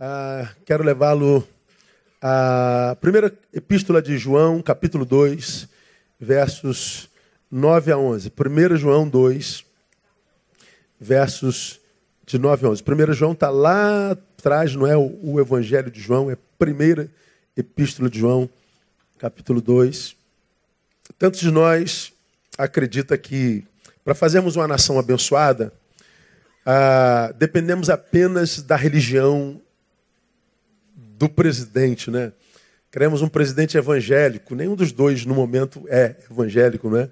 Ah, quero levá-lo à primeira epístola de João, capítulo 2, versos 9 a 11. 1 João 2, versos de 9 a 11. 1 João está lá atrás, não é o, o Evangelho de João, é a primeira epístola de João, capítulo 2. Tantos de nós acredita que para fazermos uma nação abençoada, ah, dependemos apenas da religião do presidente, né? Queremos um presidente evangélico. Nenhum dos dois, no momento, é evangélico, né?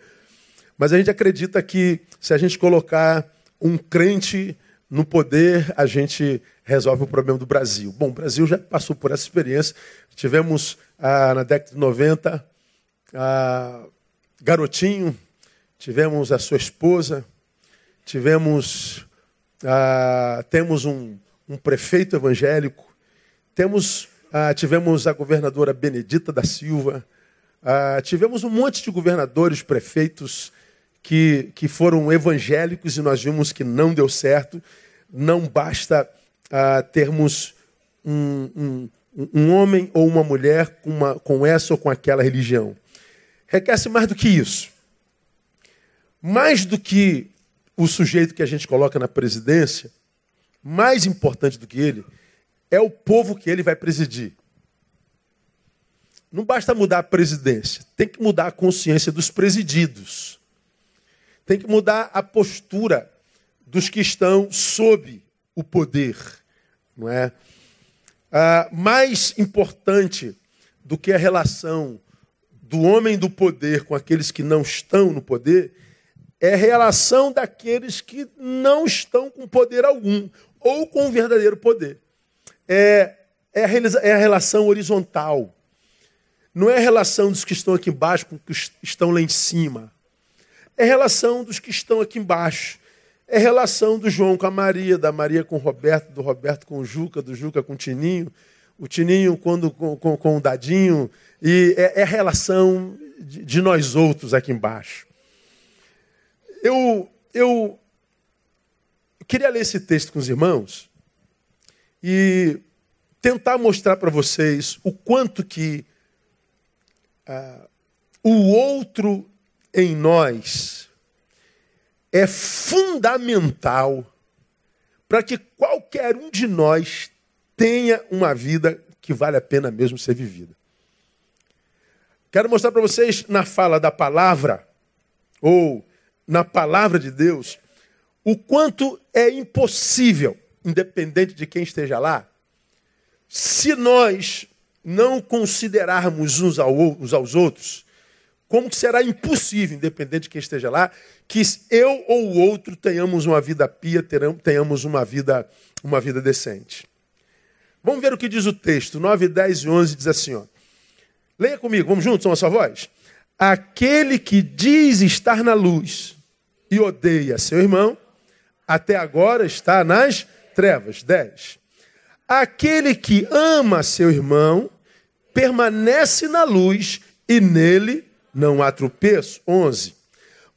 Mas a gente acredita que se a gente colocar um crente no poder, a gente resolve o problema do Brasil. Bom, o Brasil já passou por essa experiência. Tivemos ah, na década de 90 ah, Garotinho, tivemos a sua esposa, tivemos ah, temos um, um prefeito evangélico, temos, ah, tivemos a governadora Benedita da Silva, ah, tivemos um monte de governadores, prefeitos que, que foram evangélicos e nós vimos que não deu certo. Não basta ah, termos um, um, um, homem ou uma mulher com, uma, com essa ou com aquela religião. Requer-se mais do que isso. Mais do que o sujeito que a gente coloca na presidência, mais importante do que ele, é o povo que ele vai presidir. Não basta mudar a presidência, tem que mudar a consciência dos presididos. Tem que mudar a postura dos que estão sob o poder, não é? Ah, mais importante do que a relação do homem do poder com aqueles que não estão no poder é a relação daqueles que não estão com poder algum ou com verdadeiro poder é, é, a, é a relação horizontal. Não é a relação dos que estão aqui embaixo com os que estão lá em cima. É a relação dos que estão aqui embaixo. É a relação do João com a Maria, da Maria com o Roberto, do Roberto com o Juca, do Juca com o Tininho, o Tininho quando, com, com, com o Dadinho. E é, é a relação de, de, nós outros aqui embaixo. Eu, eu queria ler esse texto com os irmãos, e tentar mostrar para vocês o quanto que ah, o outro em nós é fundamental para que qualquer um de nós tenha uma vida que vale a pena mesmo ser vivida. Quero mostrar para vocês na fala da palavra, ou na palavra de Deus, o quanto é impossível independente de quem esteja lá, se nós não considerarmos uns aos outros, como que será impossível, independente de quem esteja lá, que eu ou o outro tenhamos uma vida pia, tenhamos uma vida, uma vida decente. Vamos ver o que diz o texto, 9, 10 e 11 diz assim, ó. Leia comigo, vamos juntos, uma só voz. Aquele que diz estar na luz e odeia seu irmão, até agora está nas trevas. 10. Aquele que ama seu irmão permanece na luz e nele não há tropeço. 11.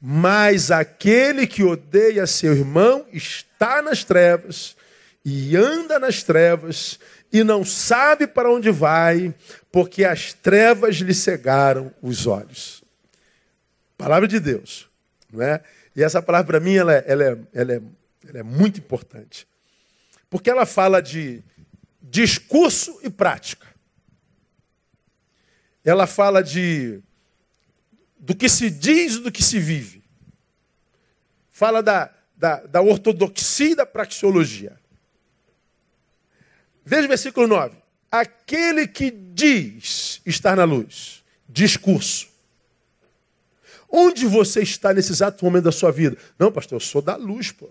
Mas aquele que odeia seu irmão está nas trevas e anda nas trevas e não sabe para onde vai, porque as trevas lhe cegaram os olhos. Palavra de Deus, não é? E essa palavra para mim ela é, ela é, ela é, ela é muito importante. Porque ela fala de discurso e prática. Ela fala de do que se diz e do que se vive. Fala da, da, da ortodoxia e da praxeologia. Veja o versículo 9. Aquele que diz estar na luz, discurso. Onde você está nesse exato momento da sua vida? Não, pastor, eu sou da luz, pô.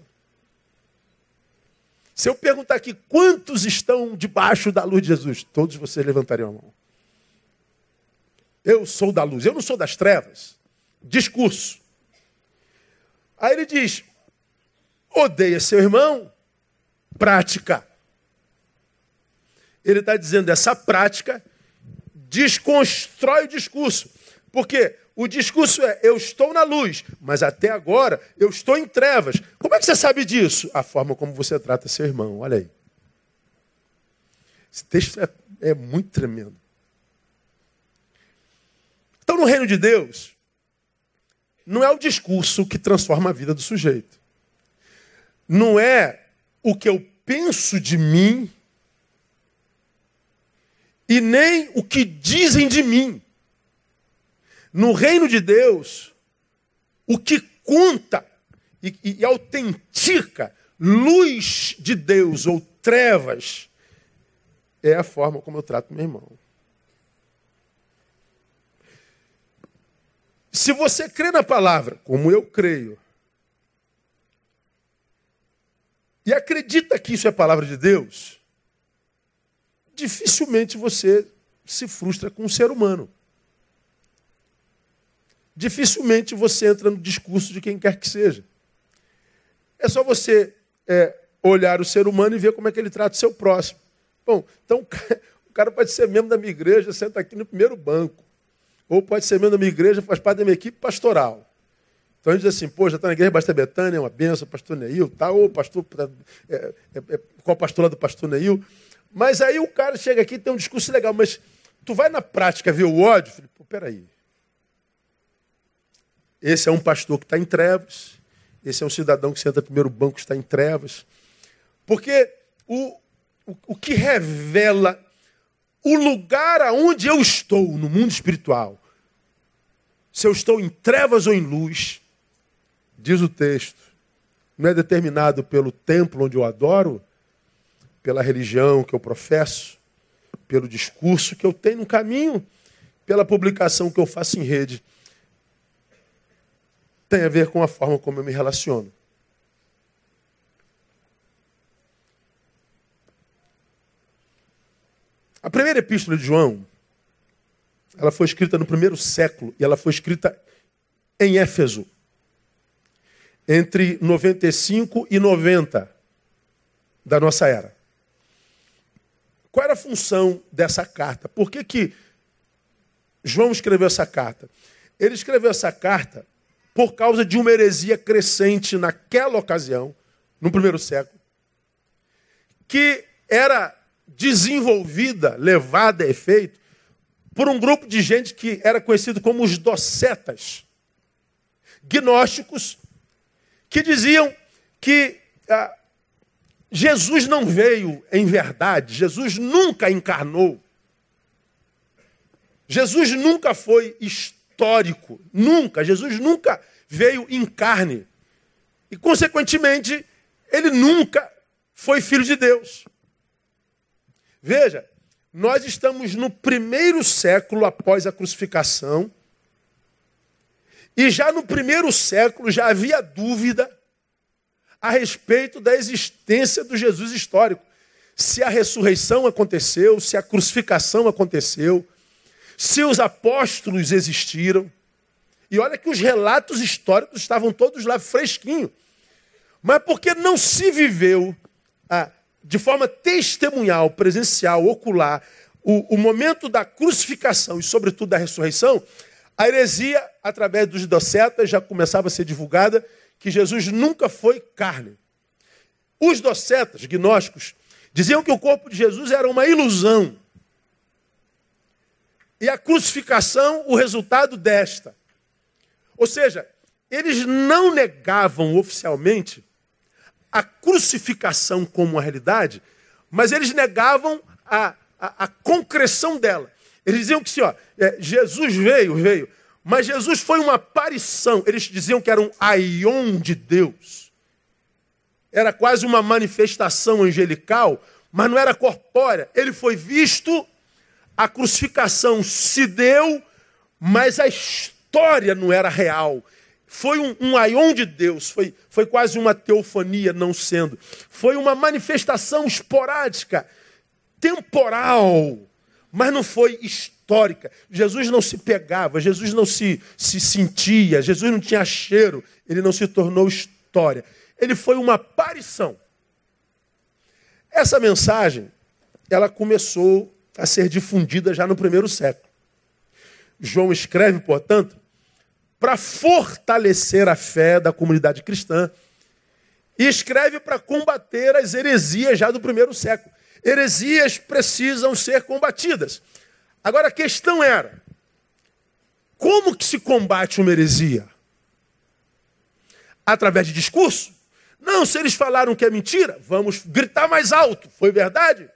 Se eu perguntar aqui quantos estão debaixo da luz de Jesus, todos vocês levantariam a mão. Eu sou da luz, eu não sou das trevas. Discurso. Aí ele diz: odeia seu irmão, prática. Ele está dizendo essa prática desconstrói o discurso. Porque o discurso é: eu estou na luz, mas até agora eu estou em trevas. Como é que você sabe disso? A forma como você trata seu irmão, olha aí. Esse texto é, é muito tremendo. Então, no reino de Deus, não é o discurso que transforma a vida do sujeito. Não é o que eu penso de mim e nem o que dizem de mim. No reino de Deus, o que conta e, e, autentica luz de Deus ou trevas é a forma como eu trato meu irmão. Se você crê na palavra, como eu creio, e acredita que isso é palavra de Deus, dificilmente você se frustra com um ser humano. Dificilmente você entra no discurso de quem quer que seja. É só você é, olhar o ser humano e ver como é que ele trata o seu próximo. Bom, então o cara pode ser membro da minha igreja, senta aqui no primeiro banco. Ou pode ser membro da minha igreja, faz parte da minha equipe pastoral. Então a gente diz assim, pô, já está na igreja Basta Betânia, é uma benção, pastor Neil, tá, ou pastor, é, é, é, qual pastor lá do pastor Neil. Mas aí o cara chega aqui e tem um discurso legal, mas tu vai na prática ver o ódio, Felipe, pô, peraí. Esse é um pastor que está em trevas, esse é um cidadão que senta primeiro banco que está em trevas. Porque o, o, o que revela o lugar aonde eu estou no mundo espiritual, se eu estou em trevas ou em luz, diz o texto, não é determinado pelo templo onde eu adoro, pela religião que eu professo, pelo discurso que eu tenho no caminho, pela publicação que eu faço em rede. Tem a ver com a forma como eu me relaciono. A primeira epístola de João, ela foi escrita no primeiro século e ela foi escrita em Éfeso, entre 95 e 90 da nossa era. Qual era a função dessa carta? Por que, que João escreveu essa carta? Ele escreveu essa carta por causa de uma heresia crescente naquela ocasião, no primeiro século, que era desenvolvida, levada a efeito, por um grupo de gente que era conhecido como os docetas, gnósticos, que diziam que ah, Jesus não veio em verdade, Jesus nunca encarnou. Jesus nunca foi histórico, nunca. Jesus nunca veio em carne. E, consequentemente, ele nunca foi filho de Deus. Veja, nós estamos no primeiro século após a crucificação. E já no primeiro século já havia dúvida a respeito da existência do Jesus histórico. Se a ressurreição aconteceu, se a crucificação aconteceu, se os apóstolos existiram. E olha que os relatos históricos estavam todos lá fresquinho. Mas porque não se viveu a, de forma testemunhal, presencial, ocular, o, o momento da crucificação e, sobretudo, da ressurreição, a heresia, através dos docetas, já começava a ser divulgada que Jesus nunca foi carne. Os docetas, gnósticos, diziam que o corpo de Jesus era uma ilusão. E a crucificação, o resultado desta. Ou seja, eles não negavam oficialmente a crucificação como uma realidade, mas eles negavam a, a, a concreção dela. Eles diziam que sim, ó, é, Jesus veio, veio, mas Jesus foi uma aparição. Eles diziam que era um aion de Deus. Era quase uma manifestação angelical, mas não era corpórea. Ele foi visto, a crucificação se deu, mas a história não era real. Foi um, um aion de Deus, foi, foi quase uma teofania, não sendo. Foi uma manifestação esporádica, temporal, mas não foi histórica. Jesus não se pegava, Jesus não se, se sentia, Jesus não tinha cheiro, ele não se tornou história. Ele foi uma aparição. Essa mensagem, ela começou a ser difundida já no primeiro século. João escreve, portanto, para fortalecer a fé da comunidade cristã e escreve para combater as heresias já do primeiro século. heresias precisam ser combatidas. Agora a questão era: como que se combate uma heresia? Através de discurso? Não, se eles falaram que é mentira, vamos gritar mais alto. Foi verdade?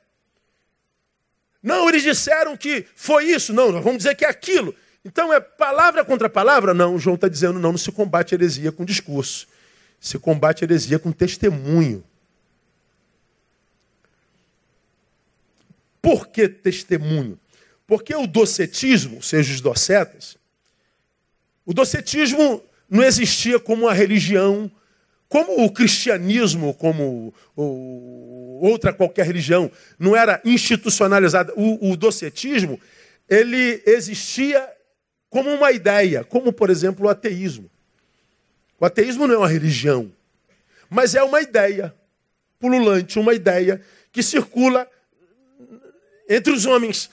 Não, eles disseram que foi isso. Não, vamos dizer que é aquilo. Então é palavra contra palavra? Não, João está dizendo não, não se combate heresia com discurso. Se combate heresia com testemunho. Por que testemunho? Porque o docetismo, ou seja, os docetas, o docetismo não existia como uma religião, como o cristianismo, como outra qualquer religião, não era institucionalizada. O, o docetismo, ele existia como uma ideia, como, por exemplo, o ateísmo. O ateísmo não é uma religião, mas é uma ideia pululante, uma ideia que circula entre os homens.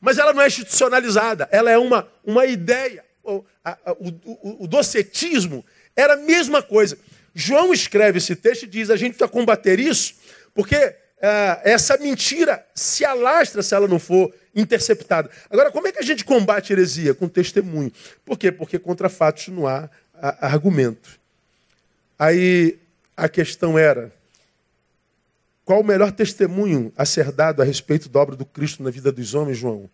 Mas ela não é institucionalizada, ela é uma, uma ideia. O, a, o, o, o docetismo era a mesma coisa. João escreve esse texto e diz: a gente precisa combater isso, porque é, essa mentira se alastra se ela não for interceptada. Agora, como é que a gente combate heresia? Com testemunho. Por quê? Porque contra fatos não há argumento. Aí a questão era: qual o melhor testemunho a ser dado a respeito da obra do Cristo na vida dos homens, João?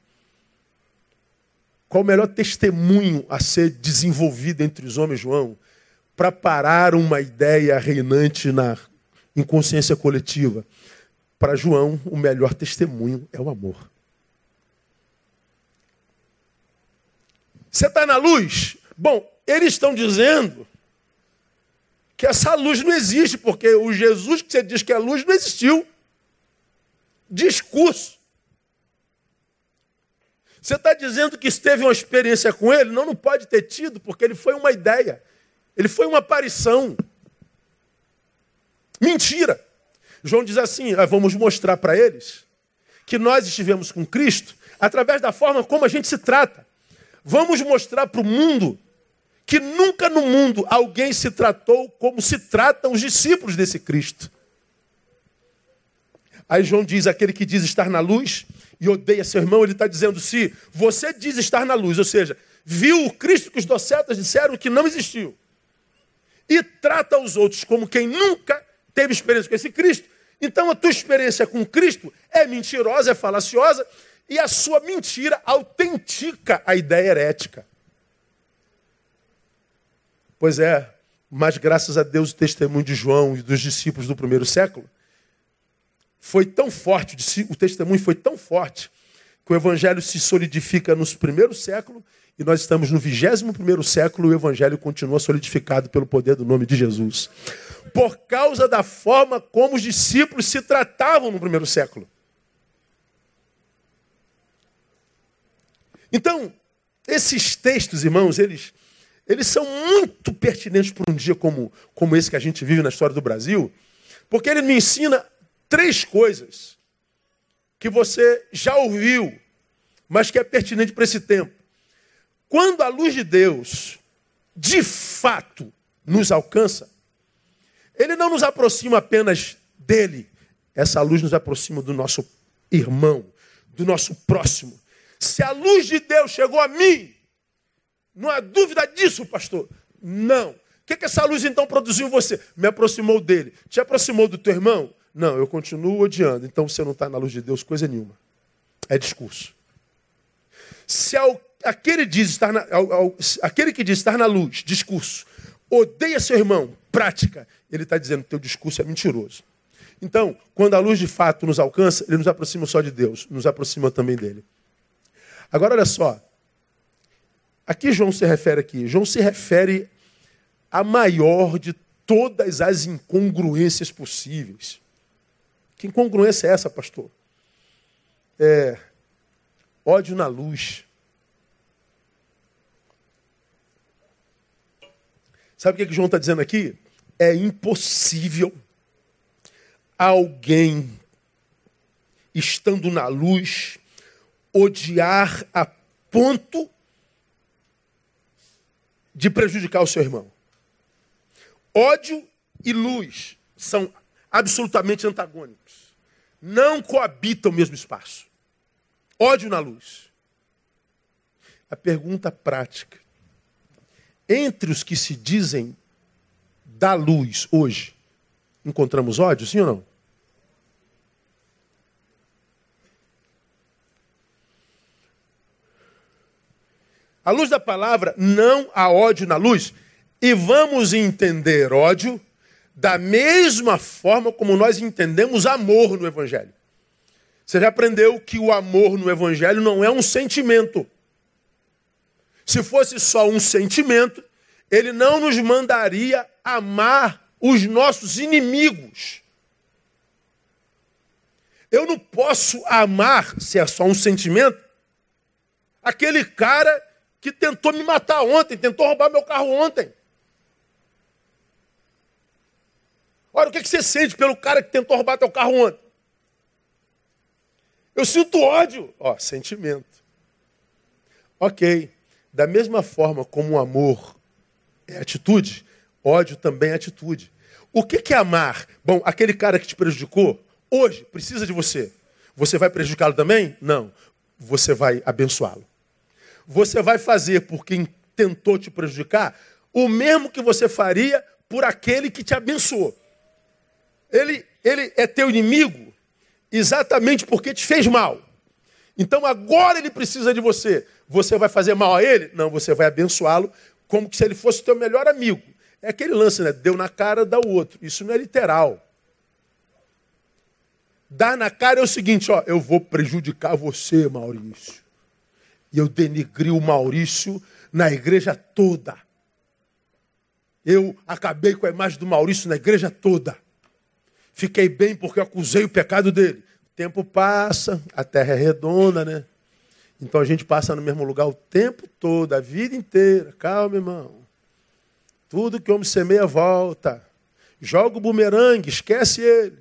Qual o melhor testemunho a ser desenvolvido entre os homens, João, para parar uma ideia reinante na inconsciência coletiva? Para João, o melhor testemunho é o amor. Você está na luz? Bom, eles estão dizendo que essa luz não existe, porque o Jesus que você diz que é luz não existiu. Discurso. Você está dizendo que esteve uma experiência com ele? Não, não pode ter tido, porque ele foi uma ideia. Ele foi uma aparição. Mentira. João diz assim: ah, vamos mostrar para eles que nós estivemos com Cristo através da forma como a gente se trata. Vamos mostrar para o mundo que nunca no mundo alguém se tratou como se tratam os discípulos desse Cristo. Aí João diz: aquele que diz estar na luz e odeia seu irmão, ele está dizendo: se você diz estar na luz, ou seja, viu o Cristo que os docetas disseram que não existiu, e trata os outros como quem nunca teve experiência com esse Cristo, então a tua experiência com Cristo é mentirosa, é falaciosa, e a sua mentira autentica a ideia herética. Pois é, mas graças a Deus o testemunho de João e dos discípulos do primeiro século foi tão forte, o testemunho foi tão forte, que o evangelho se solidifica nos primeiros séculos e nós estamos no 21 século e o evangelho continua solidificado pelo poder do nome de Jesus. Por causa da forma como os discípulos se tratavam no primeiro século. Então, esses textos, irmãos, eles eles são muito pertinentes para um dia como, como esse que a gente vive na história do Brasil, porque ele me ensina três coisas que você já ouviu, mas que é pertinente para esse tempo. Quando a luz de Deus, de fato, nos alcança, ele não nos aproxima apenas dele, essa luz nos aproxima do nosso irmão, do nosso próximo. Se a luz de Deus chegou a mim, não há dúvida disso, pastor. Não. O que, que essa luz então produziu em você? Me aproximou dele. Te aproximou do teu irmão? Não, eu continuo odiando. Então você não está na luz de Deus, coisa nenhuma. É discurso. Se ao, aquele, diz estar na, ao, ao, aquele que diz estar na luz, discurso, odeia seu irmão, prática, ele está dizendo que teu discurso é mentiroso. Então, quando a luz de fato nos alcança, ele nos aproxima só de Deus, nos aproxima também dele. Agora, olha só, a que João se refere aqui? João se refere à maior de todas as incongruências possíveis. Que incongruência é essa, pastor? É ódio na luz. Sabe o que, que João está dizendo aqui? É impossível alguém, estando na luz, odiar a ponto de prejudicar o seu irmão. Ódio e luz são absolutamente antagônicos. não coabitam o mesmo espaço. Ódio na luz. A pergunta prática: entre os que se dizem da luz hoje, encontramos ódio, sim ou não? A luz da palavra, não há ódio na luz. E vamos entender ódio da mesma forma como nós entendemos amor no Evangelho. Você já aprendeu que o amor no Evangelho não é um sentimento. Se fosse só um sentimento, ele não nos mandaria amar os nossos inimigos. Eu não posso amar, se é só um sentimento, aquele cara que tentou me matar ontem, tentou roubar meu carro ontem. Olha, o que, você sente pelo cara que tentou roubar teu carro ontem? Eu sinto ódio. Ó, sentimento. Ok. Da mesma forma como o amor é atitude, ódio também é atitude. O que, que é amar? Bom, aquele cara que te prejudicou, hoje, precisa de você. Você vai prejudicá-lo também? Não. Você vai abençoá-lo. Você vai fazer por quem tentou te prejudicar o mesmo que você faria por aquele que te abençoou. Ele, ele é teu inimigo exatamente porque te fez mal. Então agora ele precisa de você. Você vai fazer mal a ele? Não, você vai abençoá-lo como se ele fosse teu melhor amigo. É aquele lance, né? Deu na cara, dá o outro. Isso não é literal. Dar na cara é o seguinte, ó, eu vou prejudicar você, Maurício. E eu denigri o Maurício na igreja toda. Eu acabei com a imagem do Maurício na igreja toda. Fiquei bem porque eu acusei o pecado dele. O tempo passa, a terra é redonda, né? Então a gente passa no mesmo lugar o tempo todo, a vida inteira. Calma, irmão. Tudo que o homem semeia volta. Joga o bumerangue, esquece ele.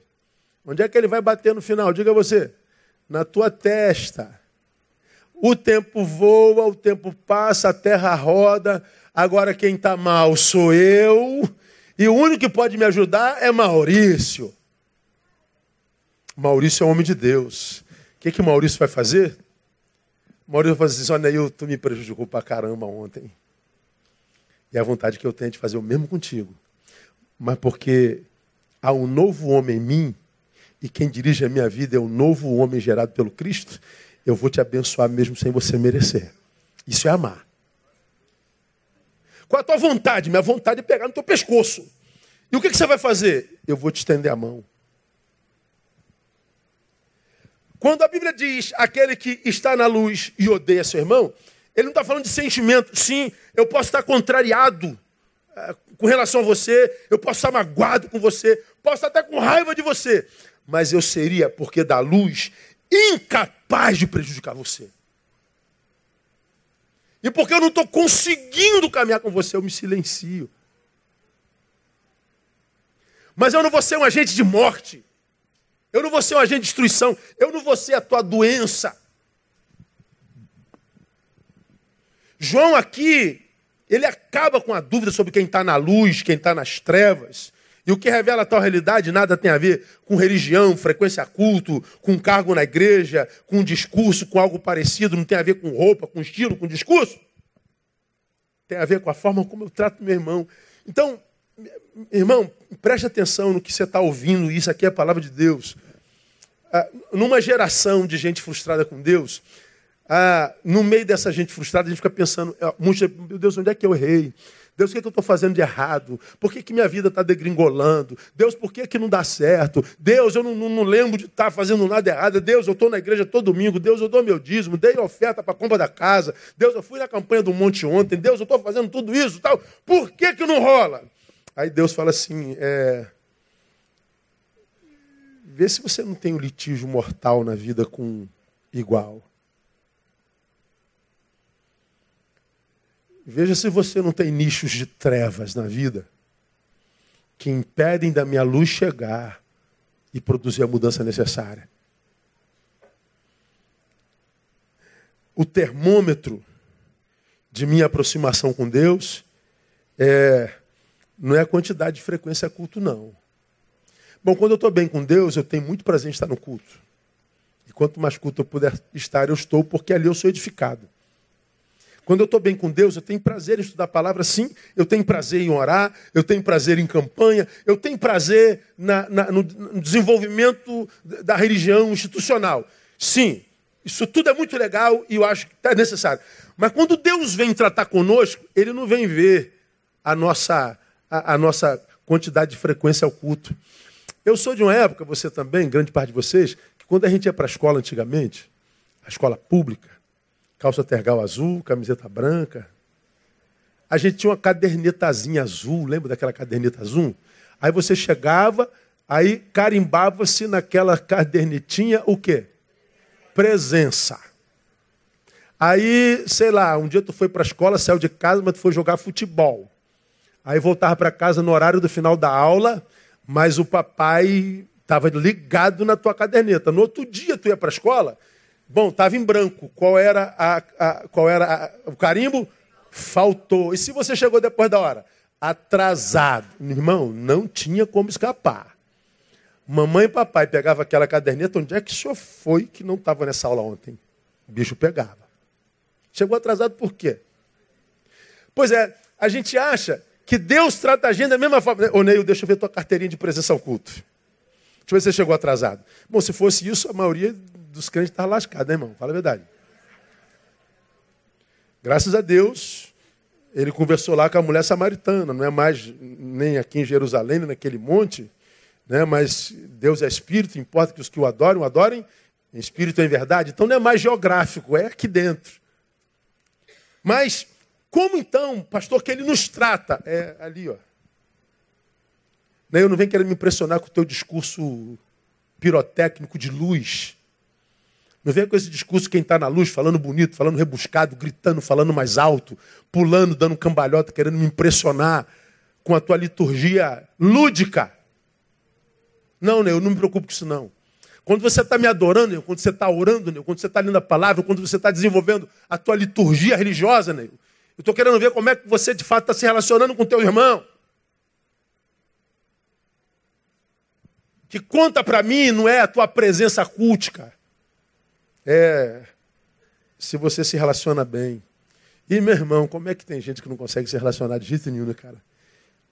Onde é que ele vai bater no final? Diga você. Na tua testa. O tempo voa, o tempo passa, a terra roda. Agora quem está mal sou eu. E o único que pode me ajudar é Maurício. Maurício é um homem de Deus. O que, que Maurício vai fazer? Maurício vai fazer assim, olha, eu, tu me prejudicou pra caramba ontem. E a vontade que eu tenho é de fazer o mesmo contigo. Mas porque há um novo homem em mim, e quem dirige a minha vida é o novo homem gerado pelo Cristo, eu vou te abençoar mesmo sem você merecer. Isso é amar. Qual a tua vontade? Minha vontade é pegar no teu pescoço. E o que, que você vai fazer? Eu vou te estender a mão. Quando a Bíblia diz aquele que está na luz e odeia seu irmão, ele não está falando de sentimento. Sim, eu posso estar contrariado é, com relação a você, eu posso estar magoado com você, posso estar até com raiva de você, mas eu seria, porque da luz, incapaz de prejudicar você. E porque eu não estou conseguindo caminhar com você, eu me silencio. Mas eu não vou ser um agente de morte. Eu não vou ser um agente de destruição. Eu não vou ser a tua doença. João aqui, ele acaba com a dúvida sobre quem está na luz, quem está nas trevas. E o que revela a tal realidade nada tem a ver com religião, frequência culto, com cargo na igreja, com discurso, com algo parecido, não tem a ver com roupa, com estilo, com discurso. Tem a ver com a forma como eu trato meu irmão. Então, irmão, preste atenção no que você está ouvindo, isso aqui é a palavra de Deus. Ah, numa geração de gente frustrada com Deus, ah, no meio dessa gente frustrada, a gente fica pensando, ah, meu Deus, onde é que eu errei? Deus, o que, é que eu estou fazendo de errado? Por que, que minha vida está degringolando? Deus, por que, que não dá certo? Deus, eu não, não, não lembro de estar tá fazendo nada errado. Deus, eu estou na igreja todo domingo. Deus, eu dou meu dízimo. Dei oferta para a compra da casa. Deus, eu fui na campanha do monte ontem. Deus, eu estou fazendo tudo isso. tal. Por que, que não rola? Aí Deus fala assim: é, Vê se você não tem um litígio mortal na vida com igual. Veja se você não tem nichos de trevas na vida que impedem da minha luz chegar e produzir a mudança necessária. O termômetro de minha aproximação com Deus é, não é a quantidade de frequência culto, não. Bom, quando eu estou bem com Deus, eu tenho muito prazer em estar no culto. E quanto mais culto eu puder estar, eu estou, porque ali eu sou edificado. Quando eu estou bem com Deus, eu tenho prazer em estudar a palavra, sim. Eu tenho prazer em orar, eu tenho prazer em campanha, eu tenho prazer na, na, no, no desenvolvimento da religião institucional. Sim, isso tudo é muito legal e eu acho que é necessário. Mas quando Deus vem tratar conosco, Ele não vem ver a nossa, a, a nossa quantidade de frequência ao culto. Eu sou de uma época, você também, grande parte de vocês, que quando a gente ia para a escola antigamente, a escola pública, calça tergal azul, camiseta branca. A gente tinha uma cadernetazinha azul, lembra daquela caderneta azul? Aí você chegava, aí carimbava-se naquela cadernetinha o quê? Presença. Aí, sei lá, um dia tu foi para a escola, saiu de casa, mas tu foi jogar futebol. Aí voltava para casa no horário do final da aula, mas o papai estava ligado na tua caderneta. No outro dia tu ia para a escola, Bom, estava em branco. Qual era, a, a qual era a, o carimbo? Faltou. E se você chegou depois da hora? Atrasado. Irmão, não tinha como escapar. Mamãe e papai pegavam aquela caderneta. Onde é que o senhor foi que não estava nessa aula ontem? O bicho pegava. Chegou atrasado por quê? Pois é, a gente acha que Deus trata a gente da mesma forma. Ô Neil, deixa eu ver tua carteirinha de presença ao culto. Deixa eu ver se você chegou atrasado. Bom, se fosse isso, a maioria dos crentes está lascado, né, irmão? Fala a verdade. Graças a Deus, ele conversou lá com a mulher samaritana, não é mais nem aqui em Jerusalém, nem naquele monte, né? mas Deus é espírito, importa que os que o adorem, o adorem em espírito e em verdade. Então não é mais geográfico, é aqui dentro. Mas como então, pastor, que ele nos trata? É ali, ó. Eu não venho querendo me impressionar com o teu discurso pirotécnico de luz. Não vem com esse discurso quem está na luz, falando bonito, falando rebuscado, gritando, falando mais alto, pulando, dando cambalhota, querendo me impressionar com a tua liturgia lúdica. Não, né, eu não me preocupo com isso não. Quando você está me adorando, quando você está orando, quando você está lendo a palavra, quando você está desenvolvendo a tua liturgia religiosa, eu estou querendo ver como é que você de fato está se relacionando com teu irmão. Que conta para mim não é a tua presença cultica é se você se relaciona bem. E, meu irmão, como é que tem gente que não consegue se relacionar de jeito nenhum, né, cara?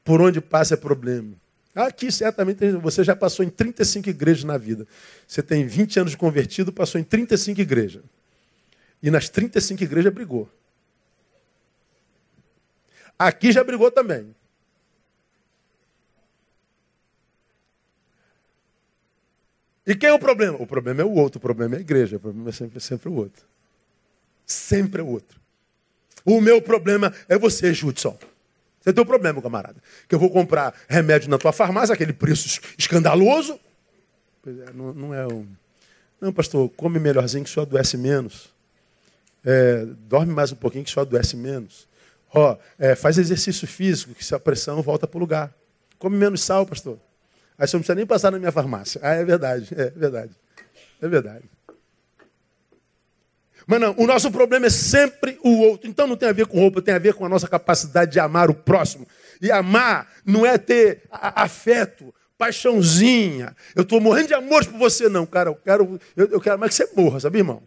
Por onde passa é problema. Aqui, certamente, você já passou em 35 igrejas na vida. Você tem 20 anos de convertido, passou em 35 igrejas. E nas 35 igrejas brigou. Aqui já brigou também. E quem é o problema? O problema é o outro, o problema é a igreja, o problema é sempre, sempre o outro. Sempre é o outro. O meu problema é você, Judson. Você tem um problema, camarada. Que eu vou comprar remédio na tua farmácia, aquele preço escandaloso. É, não, não é um. Não, pastor, come melhorzinho que só adoece menos. É, dorme mais um pouquinho que só adoece menos. Ó, é, faz exercício físico, que se a pressão volta para o lugar. Come menos sal, pastor. Aí você não precisa nem passar na minha farmácia. Ah, é verdade, é verdade. É verdade. Mas não, o nosso problema é sempre o outro. Então não tem a ver com roupa, tem a ver com a nossa capacidade de amar o próximo. E amar não é ter afeto, paixãozinha. Eu estou morrendo de amor por você, não, cara. Eu quero, eu, eu quero mais que você morra, sabe, irmão?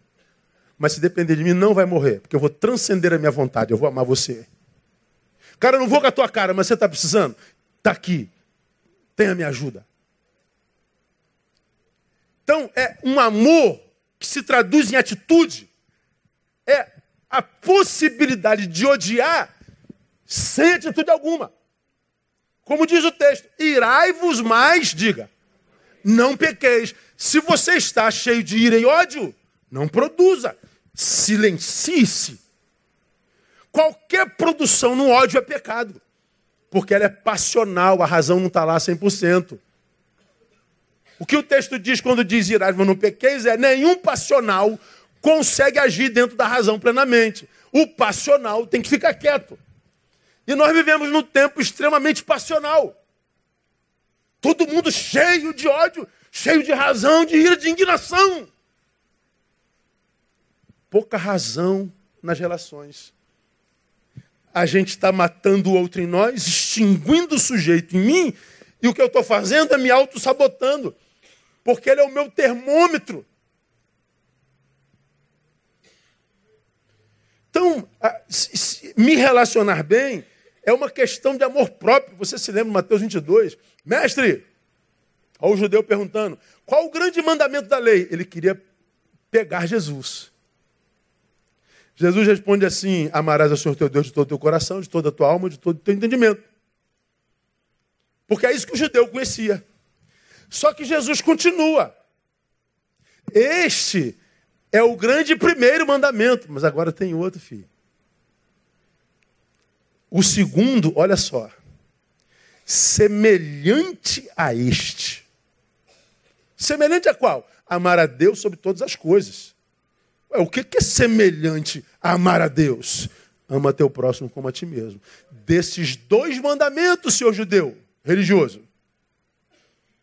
Mas se depender de mim, não vai morrer, porque eu vou transcender a minha vontade, eu vou amar você. Cara, eu não vou com a tua cara, mas você está precisando? Está aqui tenha me ajuda. Então, é um amor que se traduz em atitude. É a possibilidade de odiar sem atitude alguma. Como diz o texto, irai-vos mais, diga, não pequeis. Se você está cheio de ira e ódio, não produza. Silencie-se. Qualquer produção no ódio é pecado porque ela é passional, a razão não está lá 100%. O que o texto diz quando diz irás, mas não pequeis, é nenhum passional consegue agir dentro da razão plenamente. O passional tem que ficar quieto. E nós vivemos num tempo extremamente passional. Todo mundo cheio de ódio, cheio de razão, de ira, de indignação. Pouca razão nas relações a gente está matando o outro em nós, extinguindo o sujeito em mim E o que eu estou fazendo é me auto-sabotando. Porque ele é o meu termômetro. Então, me relacionar bem é uma questão de amor próprio. Você se lembra, Mateus 22? Mestre, olha o judeu perguntando, qual o grande mandamento da lei? Ele queria pegar Jesus. Jesus responde assim: Amarás ao Senhor teu Deus de todo o teu coração, de toda a tua alma, de todo o teu entendimento. Porque é isso que o judeu conhecia. Só que Jesus continua. Este é o grande primeiro mandamento, mas agora tem outro, filho. O segundo, olha só, semelhante a este. Semelhante a qual? Amar a Deus sobre todas as coisas. O que é semelhante a amar a Deus? Ama teu próximo como a ti mesmo. Desses dois mandamentos, senhor judeu, religioso,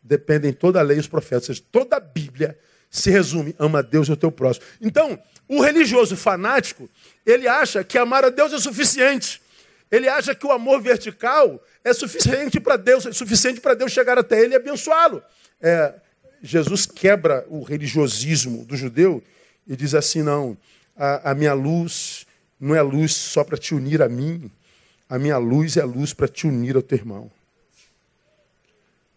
dependem toda a lei e os profetas. Ou seja, toda a Bíblia se resume: ama a Deus e o teu próximo. Então, o religioso fanático, ele acha que amar a Deus é suficiente. Ele acha que o amor vertical é suficiente para Deus, é suficiente para Deus chegar até ele e abençoá-lo. É, Jesus quebra o religiosismo do judeu e diz assim: não, a, a minha luz não é luz só para te unir a mim, a minha luz é luz para te unir ao teu irmão.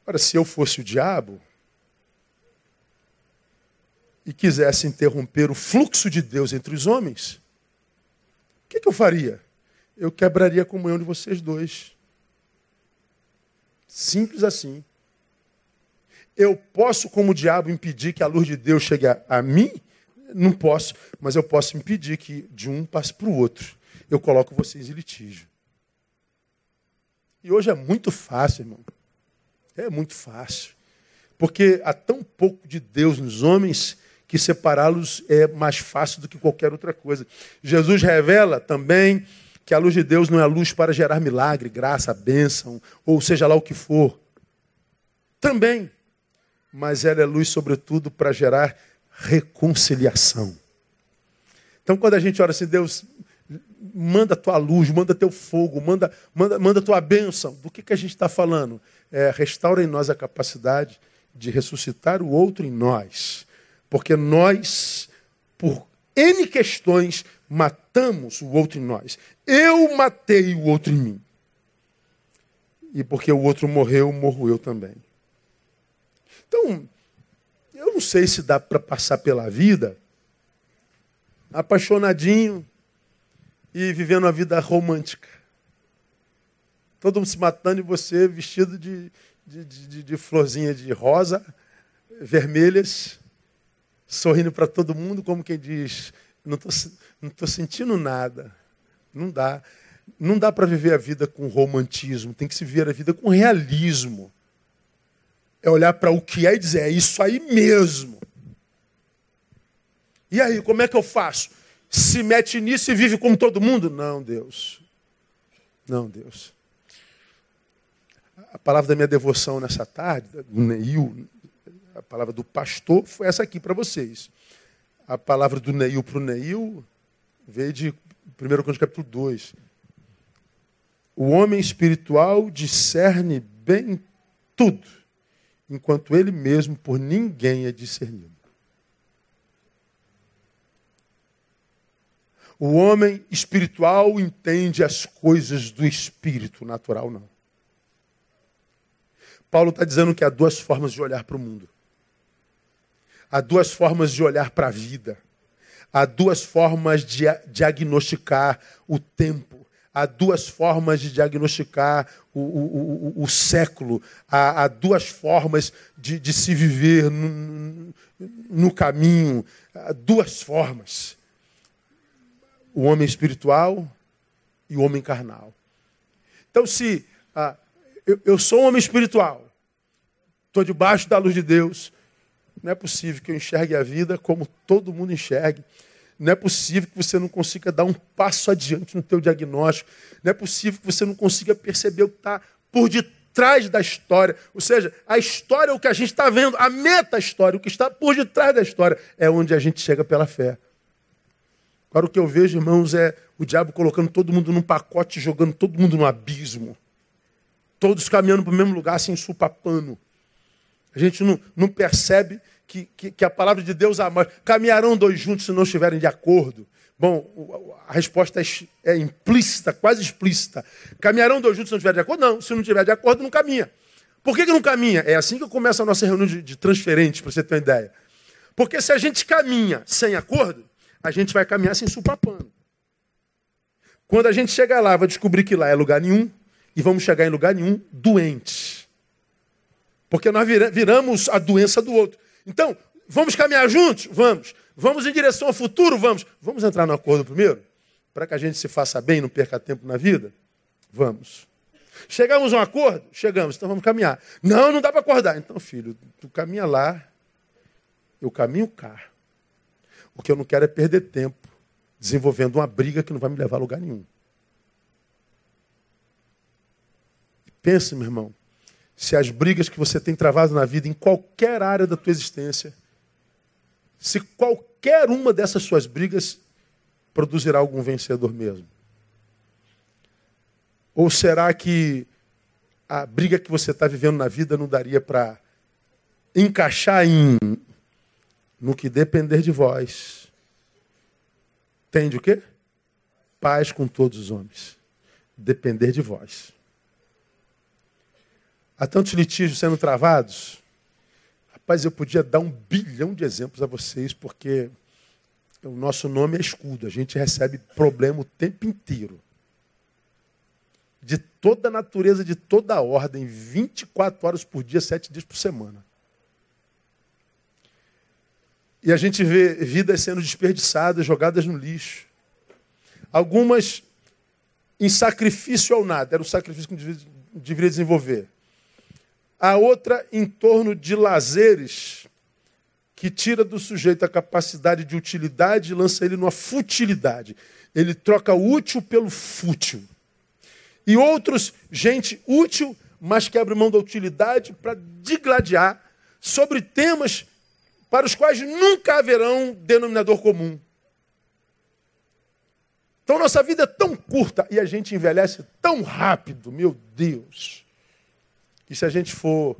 Ora, se eu fosse o diabo e quisesse interromper o fluxo de Deus entre os homens, o que, que eu faria? Eu quebraria a comunhão de vocês dois. Simples assim. Eu posso, como diabo, impedir que a luz de Deus chegue a, a mim? Não posso, mas eu posso impedir que de um passe para o outro. Eu coloco vocês em litígio. E hoje é muito fácil, irmão. É muito fácil. Porque há tão pouco de Deus nos homens que separá-los é mais fácil do que qualquer outra coisa. Jesus revela também que a luz de Deus não é luz para gerar milagre, graça, bênção, ou seja lá o que for. Também. Mas ela é luz, sobretudo, para gerar reconciliação. Então, quando a gente ora assim, Deus, manda tua luz, manda teu fogo, manda, manda, manda tua bênção. Do que, que a gente está falando? É, restaura em nós a capacidade de ressuscitar o outro em nós. Porque nós, por N questões, matamos o outro em nós. Eu matei o outro em mim. E porque o outro morreu, morro eu também. Então, eu não sei se dá para passar pela vida apaixonadinho e vivendo uma vida romântica. Todo mundo se matando e você vestido de, de, de, de florzinha de rosa, vermelhas, sorrindo para todo mundo, como quem diz: não estou não tô sentindo nada. Não dá. Não dá para viver a vida com romantismo, tem que se viver a vida com realismo. É olhar para o que é e dizer, é isso aí mesmo. E aí, como é que eu faço? Se mete nisso e vive como todo mundo? Não, Deus. Não, Deus. A palavra da minha devoção nessa tarde, do Neil, a palavra do pastor, foi essa aqui para vocês. A palavra do Neil para o Neil veio de 1 Coríntios capítulo 2. O homem espiritual discerne bem tudo enquanto ele mesmo por ninguém é discernido. O homem espiritual entende as coisas do espírito, natural não. Paulo está dizendo que há duas formas de olhar para o mundo. Há duas formas de olhar para a vida. Há duas formas de diagnosticar o tempo há duas formas de diagnosticar o, o, o, o século, há, há, duas formas de, de se viver no, no, caminho, há duas formas: o homem espiritual e o homem carnal. Então, se ah, eu, eu sou um homem espiritual, estou debaixo da luz de Deus, não é possível que eu enxergue a vida como todo mundo enxergue. Não é possível que você não consiga dar um passo adiante no teu diagnóstico. Não é possível que você não consiga perceber o que está por detrás da história. Ou seja, a história é o que a gente está vendo, a meta-história, o que está por detrás da história, é onde a gente chega pela fé. Agora o que eu vejo, irmãos, é o diabo colocando todo mundo num pacote, jogando todo mundo no abismo. Todos caminhando para o mesmo lugar, se ensupapando. A gente não, não percebe que, que, que, a palavra de Deus ama. Caminharão dois juntos se não estiverem de acordo. Bom, a resposta é, é implícita, quase explícita. Caminharão dois juntos se não estiverem de acordo? Não, se não estiver de acordo, não caminha. Por que, que não caminha? É assim que começa a nossa reunião de, de transferentes, para você ter uma ideia. Porque se a gente caminha sem acordo, a gente vai caminhar sem supapando. Quando a gente chegar lá, vai descobrir que lá é lugar nenhum, e vamos chegar em lugar nenhum doentes. Porque nós viramos a doença do outro. Então, vamos caminhar juntos? Vamos. Vamos em direção ao futuro? Vamos. Vamos entrar no acordo primeiro? Para que a gente se faça bem, não perca tempo na vida? Vamos. Chegamos a um acordo? Chegamos, então vamos caminhar. Não, não dá para acordar. Então, filho, tu caminha lá, eu caminho cá. O que eu não quero é perder tempo desenvolvendo uma briga que não vai me levar a lugar nenhum. Pense, meu irmão, se as brigas que você tem travado na vida, em qualquer área da tua existência, se qualquer uma dessas suas brigas produzirá algum vencedor mesmo. Ou será que a briga que você está vivendo na vida não daria para encaixar em no que depender de vós? Tende o quê? Paz com todos os homens. Depender de vós. Há tantos litígios sendo travados. Rapaz, eu podia dar um bilhão de exemplos a vocês, porque o nosso nome é escudo. A gente recebe problema o tempo inteiro. De toda a natureza, de toda a ordem, 24 horas por dia, 7 dias por semana. E a gente vê vidas sendo desperdiçadas, jogadas no lixo. Algumas em sacrifício ao nada, era o sacrifício que deveria desenvolver a outra em torno de lazeres, que tira do sujeito a capacidade de utilidade e lança ele numa futilidade. Ele troca o útil pelo fútil. E outros, gente útil, mas que abre mão da utilidade para digladiar sobre temas para os quais nunca haverão denominador comum. Então nossa vida é tão curta e a gente envelhece tão rápido, meu Deus. E se a gente for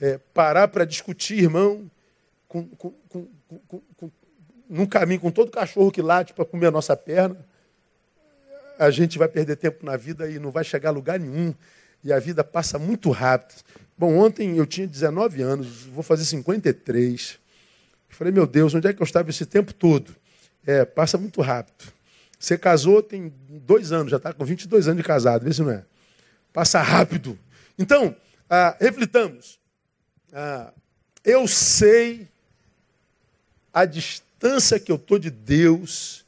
é, parar para discutir, irmão, com, com, com, com, num caminho com todo cachorro que late para comer a nossa perna, a gente vai perder tempo na vida e não vai chegar a lugar nenhum. E a vida passa muito rápido. Bom, ontem eu tinha 19 anos, vou fazer 53. falei, meu Deus, onde é que eu estava esse tempo todo? É, passa muito rápido. Você casou tem dois anos, já está com 22 anos de casado, vê se não é. Passa rápido. Então, ah, reflitamos. Ah, eu sei a distância que eu estou de Deus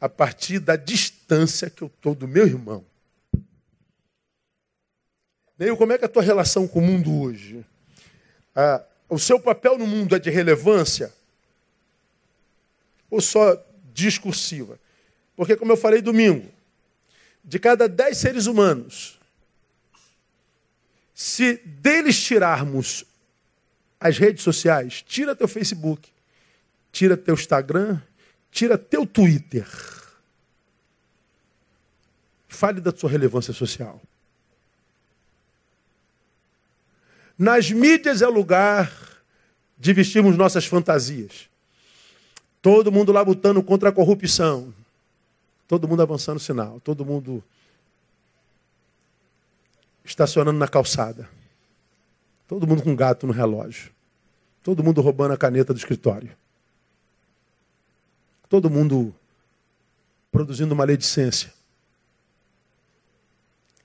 a partir da distância que eu estou do meu irmão. Neil, como é que é a tua relação com o mundo hoje? Ah, o seu papel no mundo é de relevância? Ou só discursiva? Porque, como eu falei domingo, de cada dez seres humanos, se deles tirarmos as redes sociais, tira teu Facebook, tira teu Instagram, tira teu Twitter. Fale da sua relevância social. Nas mídias é lugar de vestirmos nossas fantasias. Todo mundo lá lutando contra a corrupção. Todo mundo avançando o sinal. Todo mundo estacionando na calçada. Todo mundo com gato no relógio. Todo mundo roubando a caneta do escritório. Todo mundo produzindo maledicência.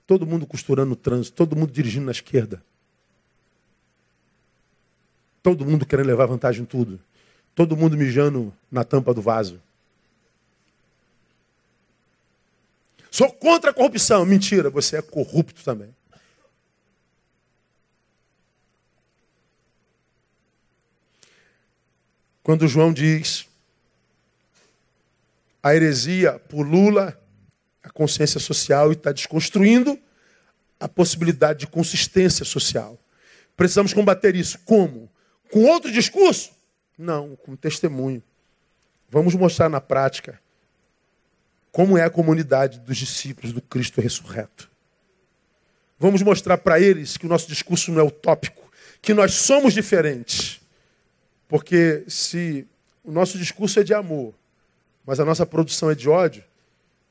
Todo mundo costurando no trânsito. Todo mundo dirigindo na esquerda. Todo mundo querendo levar vantagem em tudo. Todo mundo mijando na tampa do vaso. Sou contra a corrupção. Mentira, você é corrupto também. Quando João diz a heresia pulula a consciência social e está desconstruindo a possibilidade de consistência social. Precisamos combater isso. Como? Com outro discurso? Não, com testemunho. Vamos mostrar na prática como é a comunidade dos discípulos do Cristo ressurreto. Vamos mostrar para eles que o nosso discurso não é utópico, que nós somos diferentes. Porque se o nosso discurso é de amor, mas a nossa produção é de ódio,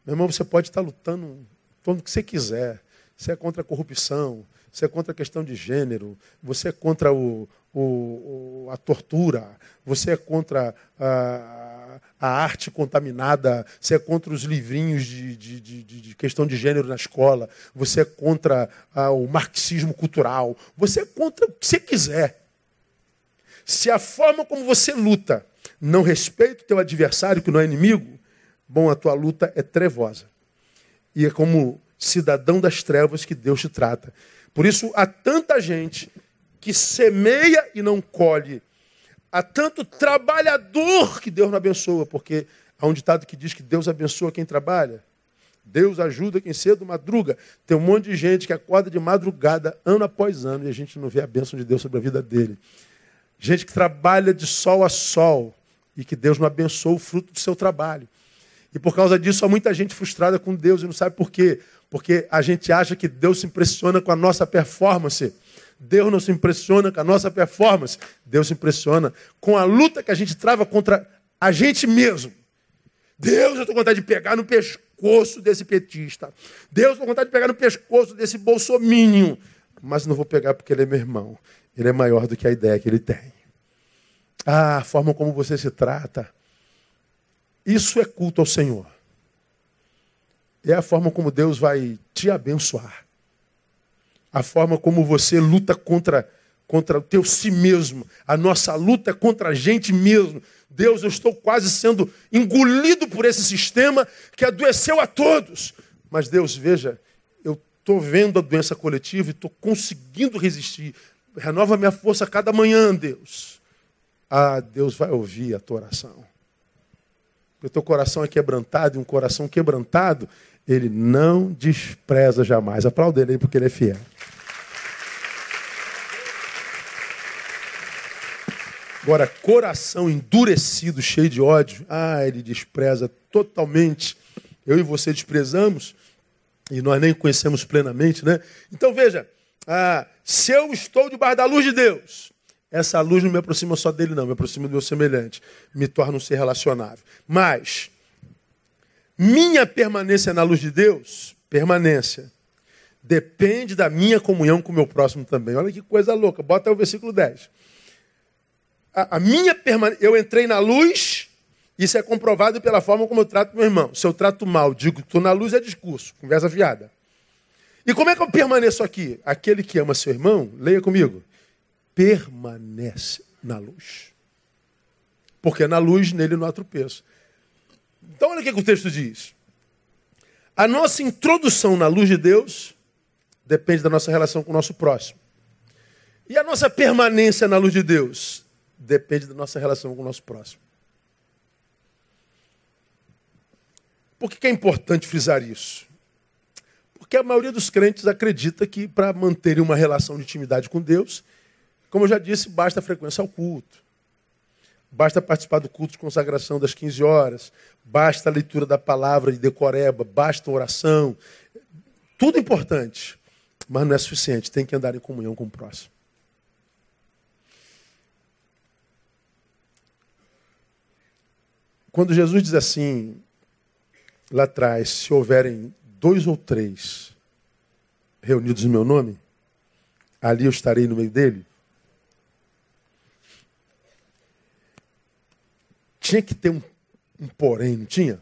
meu irmão, você pode estar lutando falando o que você quiser. Você é contra a corrupção, você é contra a questão de gênero, você é contra o, o, a tortura, você é contra a, a, arte contaminada, você é contra os livrinhos de, de, de, de questão de gênero na escola, você é contra a, o marxismo cultural, você é contra o que você quiser. Se a forma como você luta não respeita o teu adversário, que não é inimigo, bom, a tua luta é trevosa. E é como cidadão das trevas que Deus te trata. Por isso, há tanta gente que semeia e não colhe. Há tanto trabalhador que Deus não abençoa, porque há um ditado que diz que Deus abençoa quem trabalha. Deus ajuda quem cedo madruga. Tem um monte de gente que acorda de madrugada, ano após ano, e a gente não vê a bênção de Deus sobre a vida dele. Gente que trabalha de sol a sol e que Deus não abençoa o fruto do seu trabalho. E por causa disso, há muita gente frustrada com Deus e não sabe por quê. Porque a gente acha que Deus se impressiona com a nossa performance. Deus não se impressiona com a nossa performance. Deus se impressiona com a luta que a gente trava contra a gente mesmo. Deus, eu estou com vontade de pegar no pescoço desse petista. Deus, eu estou com vontade de pegar no pescoço desse bolsomínio. Mas não vou pegar porque ele é meu irmão. Ele é maior do que a ideia que ele tem. Ah, a forma como você se trata. Isso é culto ao Senhor. É a forma como Deus vai te abençoar. A forma como você luta contra contra o teu si mesmo. A nossa luta é contra a gente mesmo. Deus, eu estou quase sendo engolido por esse sistema que adoeceu a todos. Mas Deus, veja, eu estou vendo a doença coletiva e estou conseguindo resistir. Renova minha força cada manhã, Deus. Ah, Deus vai ouvir a tua oração. Porque o teu coração é quebrantado, e um coração quebrantado, ele não despreza jamais. Aplauda ele porque ele é fiel. Agora, coração endurecido, cheio de ódio, ah, ele despreza totalmente. Eu e você desprezamos, e nós nem conhecemos plenamente, né? Então veja, ah, se eu estou debaixo da luz de Deus, essa luz não me aproxima só dele, não, me aproxima do meu semelhante, me torna um ser relacionável. Mas, minha permanência na luz de Deus, permanência, depende da minha comunhão com o meu próximo também. Olha que coisa louca, bota o versículo 10. A, a minha permanência, eu entrei na luz, isso é comprovado pela forma como eu trato meu irmão. Se eu trato mal, digo estou na luz, é discurso, conversa fiada. E como é que eu permaneço aqui? Aquele que ama seu irmão, leia comigo permanece na luz. Porque na luz nele não há tropeço. Então olha o que, que o texto diz. A nossa introdução na luz de Deus depende da nossa relação com o nosso próximo. E a nossa permanência na luz de Deus depende da nossa relação com o nosso próximo. Por que é importante frisar isso? Porque a maioria dos crentes acredita que para manterem uma relação de intimidade com Deus, como eu já disse, basta a frequência ao culto. Basta participar do culto de consagração das 15 horas. Basta a leitura da palavra de decoreba. Basta a oração. Tudo importante. Mas não é suficiente. Tem que andar em comunhão com o próximo. Quando Jesus diz assim, lá atrás, se houverem dois ou três reunidos no meu nome, ali eu estarei no meio dele. Tinha que ter um, um porém, não tinha?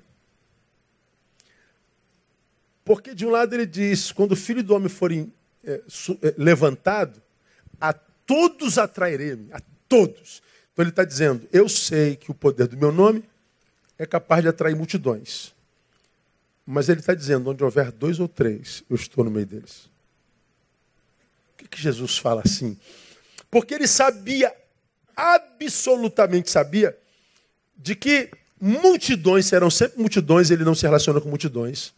Porque de um lado ele diz, quando o filho do homem for em, é, su, é, levantado, a todos atrairei, a todos. Então ele está dizendo, eu sei que o poder do meu nome é capaz de atrair multidões. Mas ele está dizendo, onde houver dois ou três, eu estou no meio deles. Por que, que Jesus fala assim? Porque ele sabia, absolutamente sabia, de que multidões serão sempre multidões, ele não se relaciona com multidões.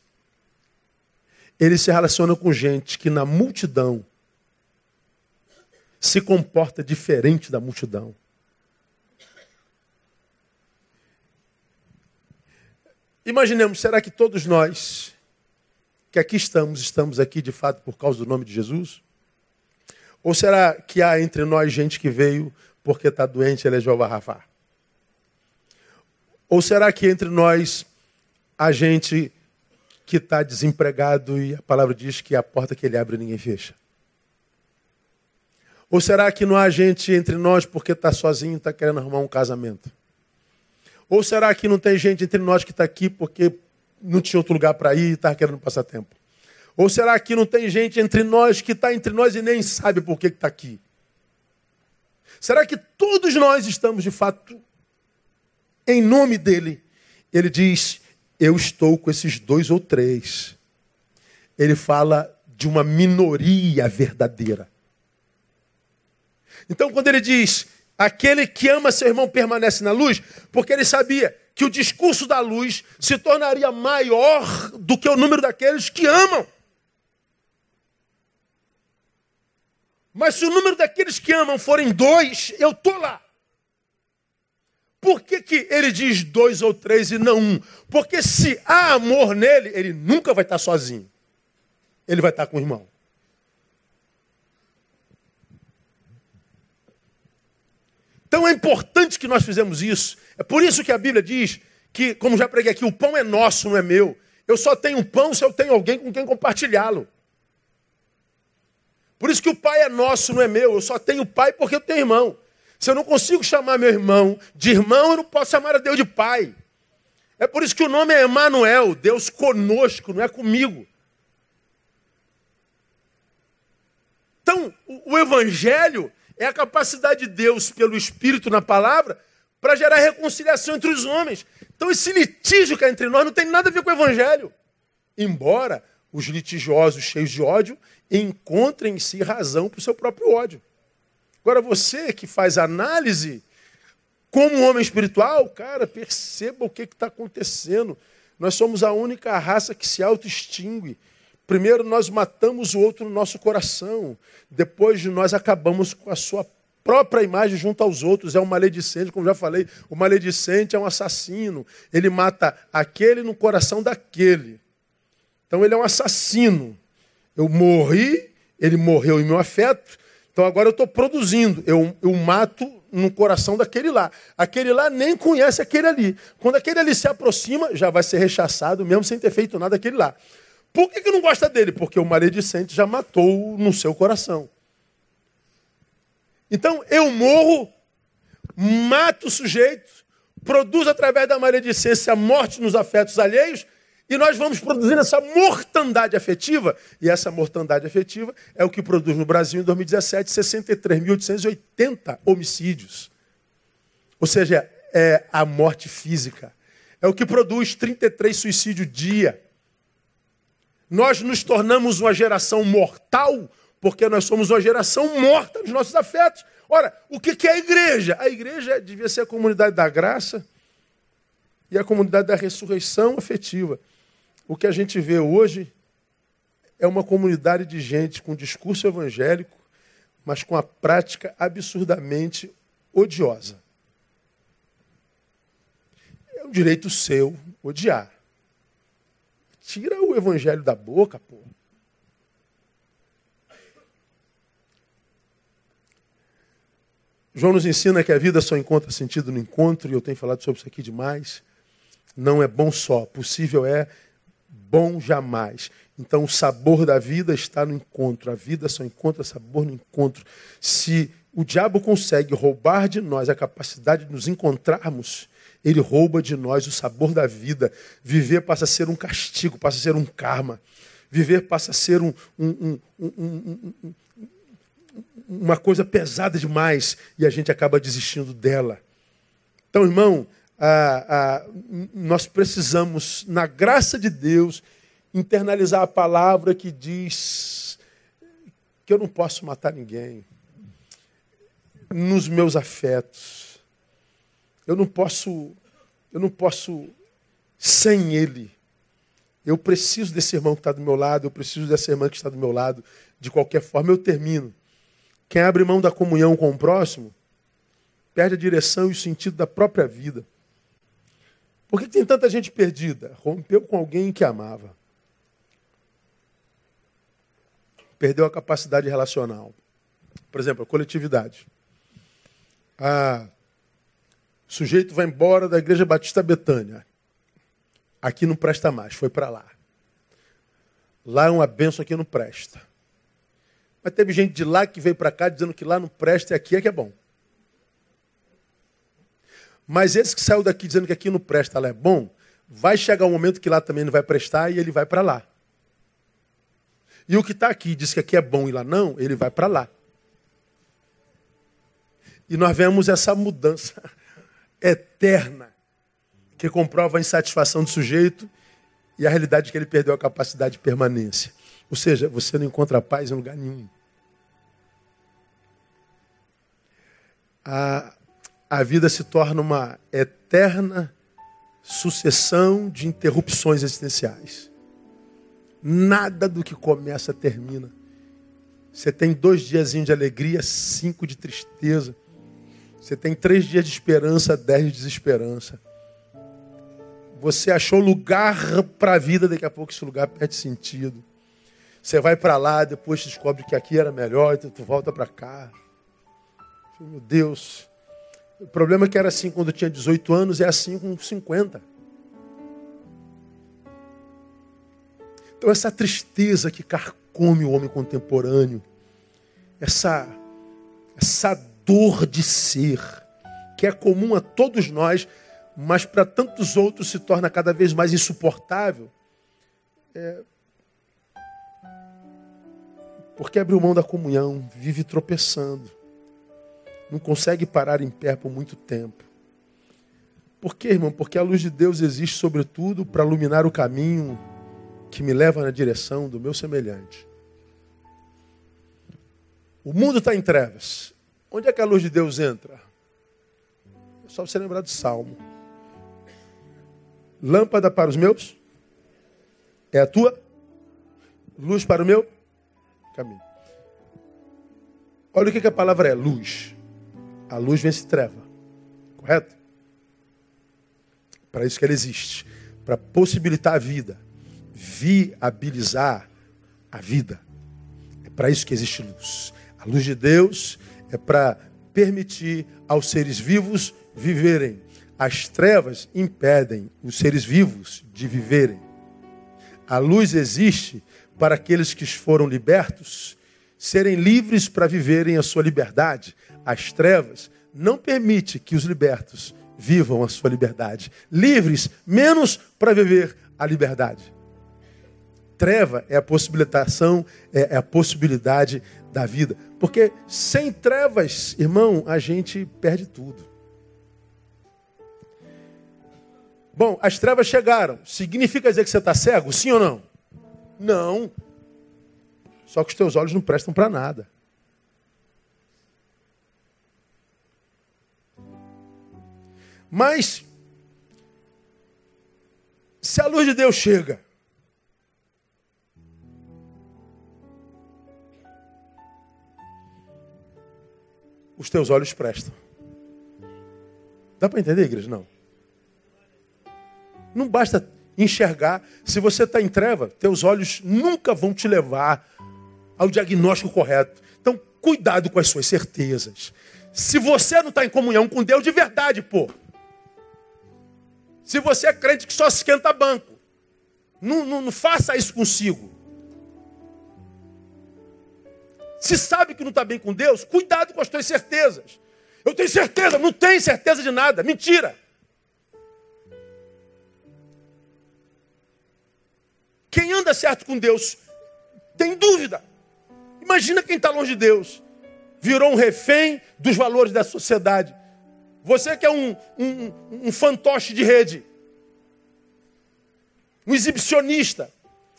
Ele se relaciona com gente que na multidão se comporta diferente da multidão. Imaginemos, será que todos nós que aqui estamos, estamos aqui de fato por causa do nome de Jesus? Ou será que há entre nós gente que veio porque está doente, ele é Jeová Rafa? Ou será que entre nós há gente que está desempregado e a palavra diz que a porta que ele abre ninguém fecha? Ou será que não há gente entre nós porque está sozinho e está querendo arrumar um casamento? Ou será que não tem gente entre nós que está aqui porque não tinha outro lugar para ir e estava querendo passar tempo? Ou será que não tem gente entre nós que está entre nós e nem sabe por que está aqui? Será que todos nós estamos de fato em nome dele? Ele diz: Eu estou com esses dois ou três. Ele fala de uma minoria verdadeira. Então, quando ele diz aquele que ama seu irmão permanece na luz, porque ele sabia que o discurso da luz se tornaria maior do que o número daqueles que amam. Mas se o número daqueles que amam forem dois, eu estou lá. Por que, que ele diz dois ou três e não um? Porque se há amor nele, ele nunca vai estar sozinho. Ele vai estar com o irmão. Então é importante que nós fizemos isso. É por isso que a Bíblia diz que, como já preguei aqui, o pão é nosso, não é meu. Eu só tenho pão se eu tenho alguém com quem compartilhá-lo. Por isso que o pai é nosso, não é meu. Eu só tenho pai porque eu tenho irmão. Se eu não consigo chamar meu irmão de irmão, eu não posso chamar a Deus de pai. É por isso que o nome é Emanuel, Deus conosco, não é comigo. Então, o evangelho é a capacidade de Deus, pelo Espírito na palavra, para gerar reconciliação entre os homens. Então, esse litígio que é entre nós não tem nada a ver com o evangelho. Embora os litigiosos cheios de ódio encontrem em si razão para o seu próprio ódio. Agora, você que faz análise, como um homem espiritual, cara, perceba o que está acontecendo. Nós somos a única raça que se auto-extingue. Primeiro nós matamos o outro no nosso coração. Depois nós acabamos com a sua própria imagem junto aos outros. É um maledicente, como já falei. O maledicente é um assassino. Ele mata aquele no coração daquele. Então ele é um assassino. Eu morri, ele morreu em meu afeto, então agora eu estou produzindo. Eu, eu mato no coração daquele lá. Aquele lá nem conhece aquele ali. Quando aquele ali se aproxima, já vai ser rechaçado, mesmo sem ter feito nada aquele lá. Por que, que não gosta dele? Porque o maledicente já matou no seu coração. Então eu morro, mato o sujeito, produzo através da maledicência a morte nos afetos alheios e nós vamos produzir essa mortandade afetiva. E essa mortandade afetiva é o que produz no Brasil em 2017 63.880 homicídios. Ou seja, é a morte física. É o que produz 33 suicídios dia. Nós nos tornamos uma geração mortal porque nós somos uma geração morta nos nossos afetos. Ora, o que é a igreja? A igreja devia ser a comunidade da graça e a comunidade da ressurreição afetiva. O que a gente vê hoje é uma comunidade de gente com discurso evangélico, mas com a prática absurdamente odiosa. É um direito seu odiar. Tira o evangelho da boca, pô. João nos ensina que a vida só encontra sentido no encontro, e eu tenho falado sobre isso aqui demais. Não é bom só, possível é bom jamais. Então, o sabor da vida está no encontro. A vida só encontra sabor no encontro. Se o diabo consegue roubar de nós a capacidade de nos encontrarmos, ele rouba de nós o sabor da vida. Viver passa a ser um castigo, passa a ser um karma. Viver passa a ser um, um, um, uma coisa pesada demais e a gente acaba desistindo dela. Então, irmão, ah, ah, nós precisamos, na graça de Deus, internalizar a palavra que diz que eu não posso matar ninguém nos meus afetos. Eu não posso, eu não posso sem ele. Eu preciso desse irmão que está do meu lado, eu preciso dessa irmã que está do meu lado. De qualquer forma, eu termino. Quem abre mão da comunhão com o próximo, perde a direção e o sentido da própria vida. Por que tem tanta gente perdida? Rompeu com alguém que amava. perdeu a capacidade relacional. Por exemplo, a coletividade. Ah, o sujeito vai embora da Igreja Batista Betânia. Aqui não presta mais, foi para lá. Lá é uma benção, aqui não presta. Mas teve gente de lá que veio para cá dizendo que lá não presta e aqui é que é bom. Mas esse que saiu daqui dizendo que aqui não presta, lá é bom, vai chegar um momento que lá também não vai prestar e ele vai para lá. E o que está aqui diz que aqui é bom e lá não, ele vai para lá. E nós vemos essa mudança eterna que comprova a insatisfação do sujeito e a realidade de que ele perdeu a capacidade de permanência. Ou seja, você não encontra paz em lugar nenhum. A, a vida se torna uma eterna sucessão de interrupções existenciais. Nada do que começa termina. Você tem dois diazinhos de alegria, cinco de tristeza. Você tem três dias de esperança, dez de desesperança. Você achou lugar para a vida, daqui a pouco esse lugar perde sentido. Você vai para lá, depois descobre que aqui era melhor, então tu volta para cá. Meu Deus. O problema é que era assim quando eu tinha 18 anos, é assim com 50. Então essa tristeza que carcome o homem contemporâneo, essa, essa dor de ser, que é comum a todos nós, mas para tantos outros se torna cada vez mais insuportável, é, porque abriu mão da comunhão, vive tropeçando. Não consegue parar em pé por muito tempo. Por quê, irmão? Porque a luz de Deus existe, sobretudo, para iluminar o caminho que me leva na direção do meu semelhante. O mundo está em trevas. Onde é que a luz de Deus entra? É só você lembrar do Salmo. Lâmpada para os meus? É a tua? Luz para o meu? caminho. Olha o que, a palavra é: luz. A luz vence treva. Correto? Para isso que ela existe. Para possibilitar a vida. Viabilizar a vida. É para isso que existe luz. A luz de Deus é para permitir aos seres vivos viverem. As trevas impedem os seres vivos de viverem. A luz existe para aqueles que foram libertos serem livres para viverem a sua liberdade. As trevas não permite que os libertos vivam a sua liberdade. Livres menos para viver a liberdade. Treva é a possibilitação, é, é a possibilidade da vida. Porque sem trevas, irmão, a gente perde tudo. Bom, as trevas chegaram. Significa dizer que você está cego? Sim ou não? Não. Só que os teus olhos não prestam para nada. Mas, se a luz de Deus chega, os teus olhos prestam. Dá para entender, igreja? Não. Não basta enxergar. Se você está em treva, teus olhos nunca vão te levar ao diagnóstico correto. Então, cuidado com as suas certezas. Se você não está em comunhão com Deus de verdade, pô. Se você é crente que só esquenta banco, não, não, não faça isso consigo. Se sabe que não está bem com Deus, cuidado com as suas certezas. Eu tenho certeza, não tenho certeza de nada. Mentira. Quem anda certo com Deus tem dúvida. Imagina quem está longe de Deus. Virou um refém dos valores da sociedade. Você que é um, um, um fantoche de rede. Um exibicionista.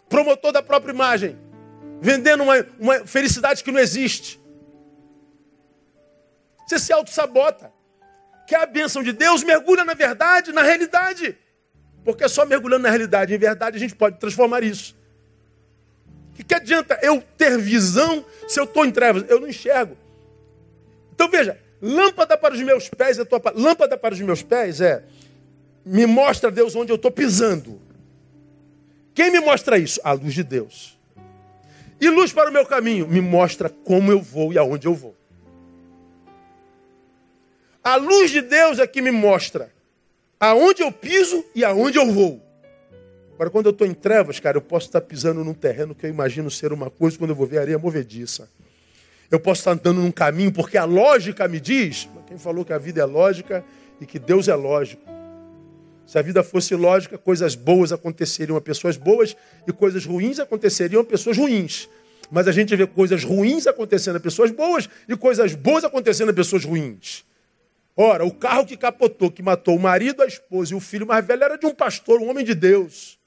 Promotor da própria imagem. Vendendo uma, uma felicidade que não existe. Você se auto-sabota. Quer a bênção de Deus? Mergulha na verdade, na realidade. Porque só mergulhando na realidade, em verdade, a gente pode transformar isso. O que, que adianta eu ter visão se eu estou em trevas? Eu não enxergo. Então veja, lâmpada para os meus pés é tua lâmpada para os meus pés é me mostra Deus onde eu estou pisando. Quem me mostra isso? A luz de Deus. E luz para o meu caminho, me mostra como eu vou e aonde eu vou. A luz de Deus é que me mostra aonde eu piso e aonde eu vou. Agora, quando eu estou em trevas, cara, eu posso estar pisando num terreno que eu imagino ser uma coisa, quando eu vou ver areia movediça. Eu posso estar andando num caminho, porque a lógica me diz. Quem falou que a vida é lógica e que Deus é lógico? Se a vida fosse lógica, coisas boas aconteceriam a pessoas boas e coisas ruins aconteceriam a pessoas ruins. Mas a gente vê coisas ruins acontecendo a pessoas boas e coisas boas acontecendo a pessoas ruins. Ora, o carro que capotou, que matou o marido, a esposa e o filho mais velho era de um pastor, um homem de Deus.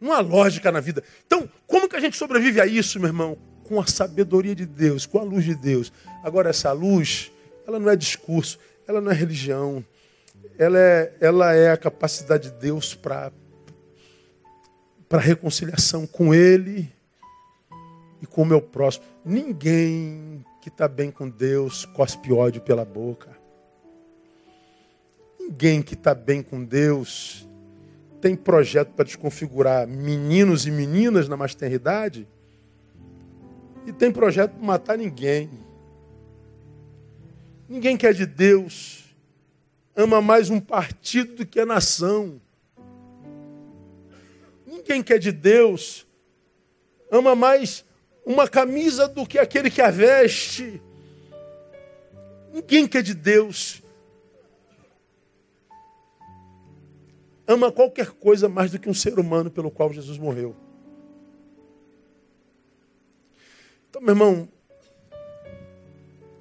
Não há lógica na vida. Então, como que a gente sobrevive a isso, meu irmão? Com a sabedoria de Deus, com a luz de Deus. Agora, essa luz, ela não é discurso, ela não é religião. Ela é, ela é a capacidade de Deus para para reconciliação com Ele e com o meu próximo. Ninguém que está bem com Deus cospe ódio pela boca. Ninguém que está bem com Deus tem projeto para desconfigurar meninos e meninas na maternidade e tem projeto para matar ninguém. Ninguém que é de Deus ama mais um partido do que a nação. Ninguém que é de Deus ama mais uma camisa do que aquele que a veste. Ninguém que é de Deus ama qualquer coisa mais do que um ser humano pelo qual Jesus morreu. Então, meu irmão,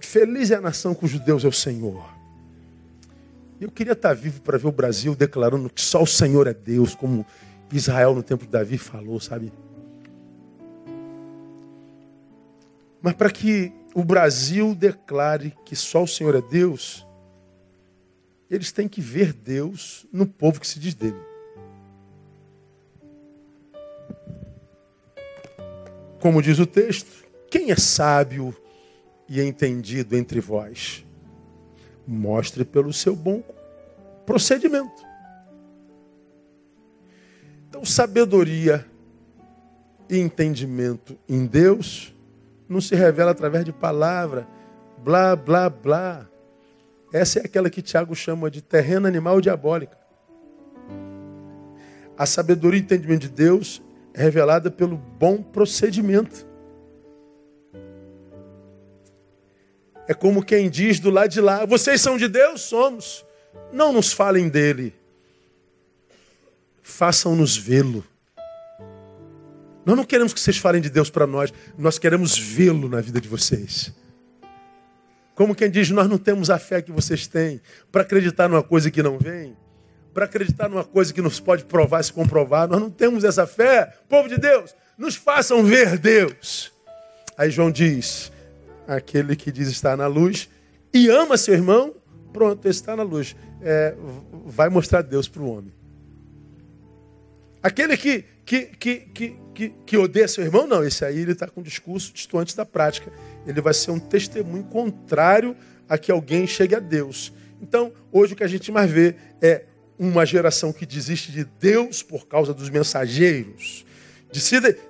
feliz é a nação cujo Deus é o Senhor. Eu queria estar vivo para ver o Brasil declarando que só o Senhor é Deus, como Israel no tempo de Davi falou, sabe? Mas para que o Brasil declare que só o Senhor é Deus, eles têm que ver Deus no povo que se diz dele. Como diz o texto, quem é sábio e entendido entre vós? Mostre pelo seu bom procedimento. Então, sabedoria e entendimento em Deus não se revela através de palavra, blá, blá, blá. Essa é aquela que Tiago chama de terreno animal diabólica. A sabedoria e entendimento de Deus é revelada pelo bom procedimento. É como quem diz do lado de lá: vocês são de Deus? Somos. Não nos falem dele, façam-nos vê-lo. Nós não queremos que vocês falem de Deus para nós, nós queremos vê-lo na vida de vocês. Como quem diz, nós não temos a fé que vocês têm para acreditar numa coisa que não vem, para acreditar numa coisa que nos pode provar, se comprovar. Nós não temos essa fé. Povo de Deus, nos façam ver Deus. Aí João diz: aquele que diz estar na luz e ama seu irmão, pronto, está na luz. É, vai mostrar Deus para o homem. Aquele que, que, que, que, que, que odeia seu irmão, não. Esse aí ele está com um discurso distante da prática. Ele vai ser um testemunho contrário a que alguém chegue a Deus. Então, hoje o que a gente mais vê é uma geração que desiste de Deus por causa dos mensageiros.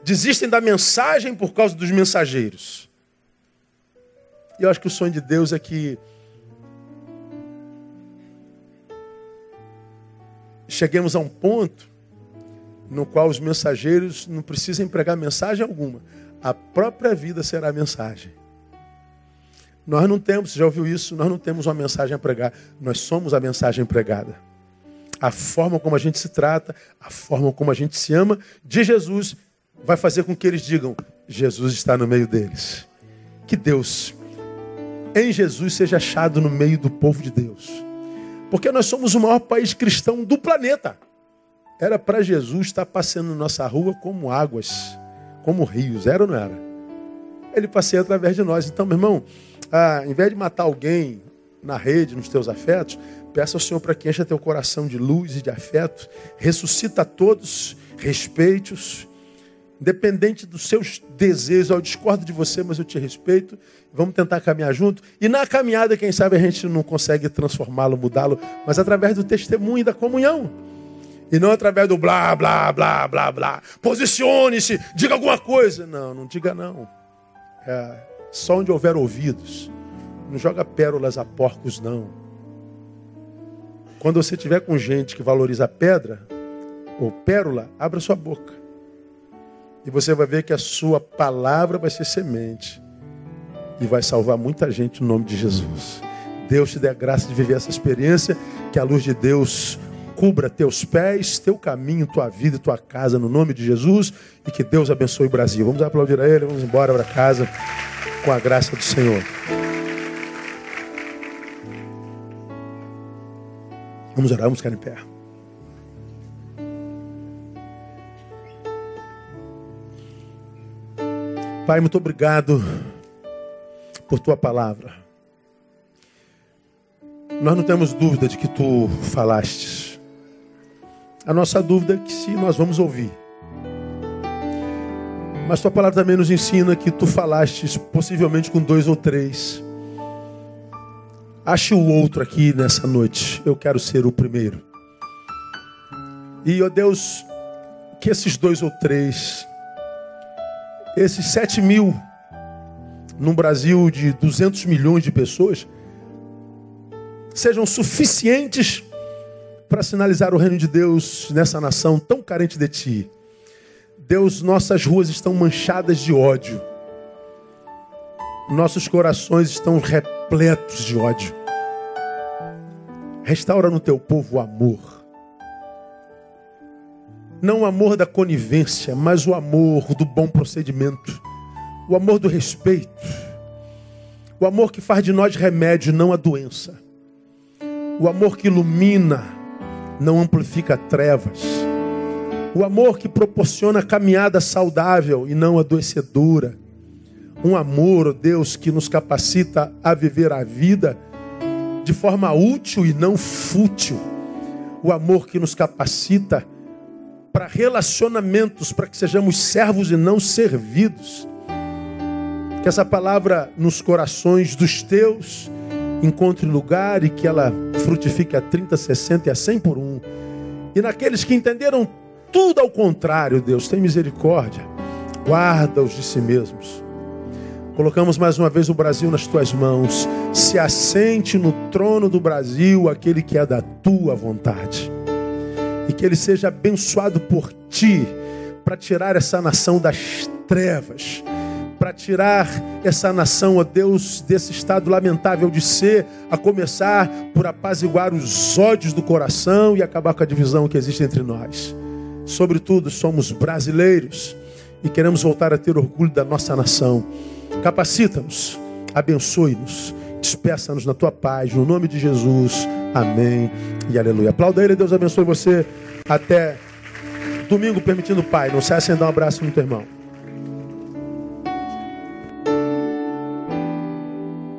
Desistem da mensagem por causa dos mensageiros. E eu acho que o sonho de Deus é que cheguemos a um ponto no qual os mensageiros não precisam pregar mensagem alguma. A própria vida será a mensagem. Nós não temos, já ouviu isso? Nós não temos uma mensagem a pregar. Nós somos a mensagem pregada. A forma como a gente se trata, a forma como a gente se ama de Jesus vai fazer com que eles digam: Jesus está no meio deles. Que Deus em Jesus seja achado no meio do povo de Deus. Porque nós somos o maior país cristão do planeta. Era para Jesus estar passando na nossa rua como águas, como rios. Era ou não era? Ele passeia através de nós. Então, meu irmão, ah, em vez de matar alguém na rede, nos teus afetos, peça ao Senhor para que encha teu coração de luz e de afeto. Ressuscita a todos, respeite-os. Independente dos seus desejos, eu discordo de você, mas eu te respeito. Vamos tentar caminhar junto. E na caminhada, quem sabe a gente não consegue transformá-lo, mudá-lo, mas através do testemunho da comunhão. E não através do blá, blá, blá, blá, blá. Posicione-se, diga alguma coisa. Não, não diga não. É, só onde houver ouvidos. Não joga pérolas a porcos, não. Quando você tiver com gente que valoriza pedra ou pérola, abra sua boca. E você vai ver que a sua palavra vai ser semente. E vai salvar muita gente no nome de Jesus. Deus te dê a graça de viver essa experiência, que a luz de Deus cubra teus pés, teu caminho, tua vida e tua casa, no nome de Jesus, e que Deus abençoe o Brasil. Vamos aplaudir a Ele, vamos embora para casa com a graça do Senhor. Vamos orar, vamos ficar em pé. Pai, muito obrigado por tua palavra. Nós não temos dúvida de que tu falastes. A nossa dúvida é que se nós vamos ouvir. Mas tua palavra também nos ensina que tu falastes possivelmente com dois ou três. Ache o outro aqui nessa noite. Eu quero ser o primeiro. E, ó oh Deus, que esses dois ou três, esses sete mil, num Brasil de 200 milhões de pessoas, sejam suficientes para sinalizar o reino de Deus nessa nação tão carente de Ti. Deus, nossas ruas estão manchadas de ódio. Nossos corações estão repletos de ódio. Restaura no teu povo o amor. Não o amor da conivência, mas o amor do bom procedimento. O amor do respeito. O amor que faz de nós remédio, não a doença. O amor que ilumina, não amplifica trevas. O amor que proporciona caminhada saudável e não adoecedora. Um amor, Deus, que nos capacita a viver a vida de forma útil e não fútil. O amor que nos capacita para relacionamentos, para que sejamos servos e não servidos. Que essa palavra nos corações dos teus encontre lugar e que ela frutifique a 30, 60 e a 100 por um. E naqueles que entenderam tudo ao contrário, Deus, tem misericórdia, guarda-os de si mesmos Colocamos mais uma vez o Brasil nas tuas mãos. Se assente no trono do Brasil aquele que é da tua vontade. Que ele seja abençoado por ti para tirar essa nação das trevas, para tirar essa nação, ó Deus, desse estado lamentável de ser, a começar por apaziguar os ódios do coração e acabar com a divisão que existe entre nós. Sobretudo, somos brasileiros e queremos voltar a ter orgulho da nossa nação. Capacita-nos, abençoe-nos, despeça-nos na tua paz, no nome de Jesus. Amém e aleluia. Aplauda ele, Deus abençoe você. Até domingo, permitindo, Pai. Não em dar um abraço no teu irmão.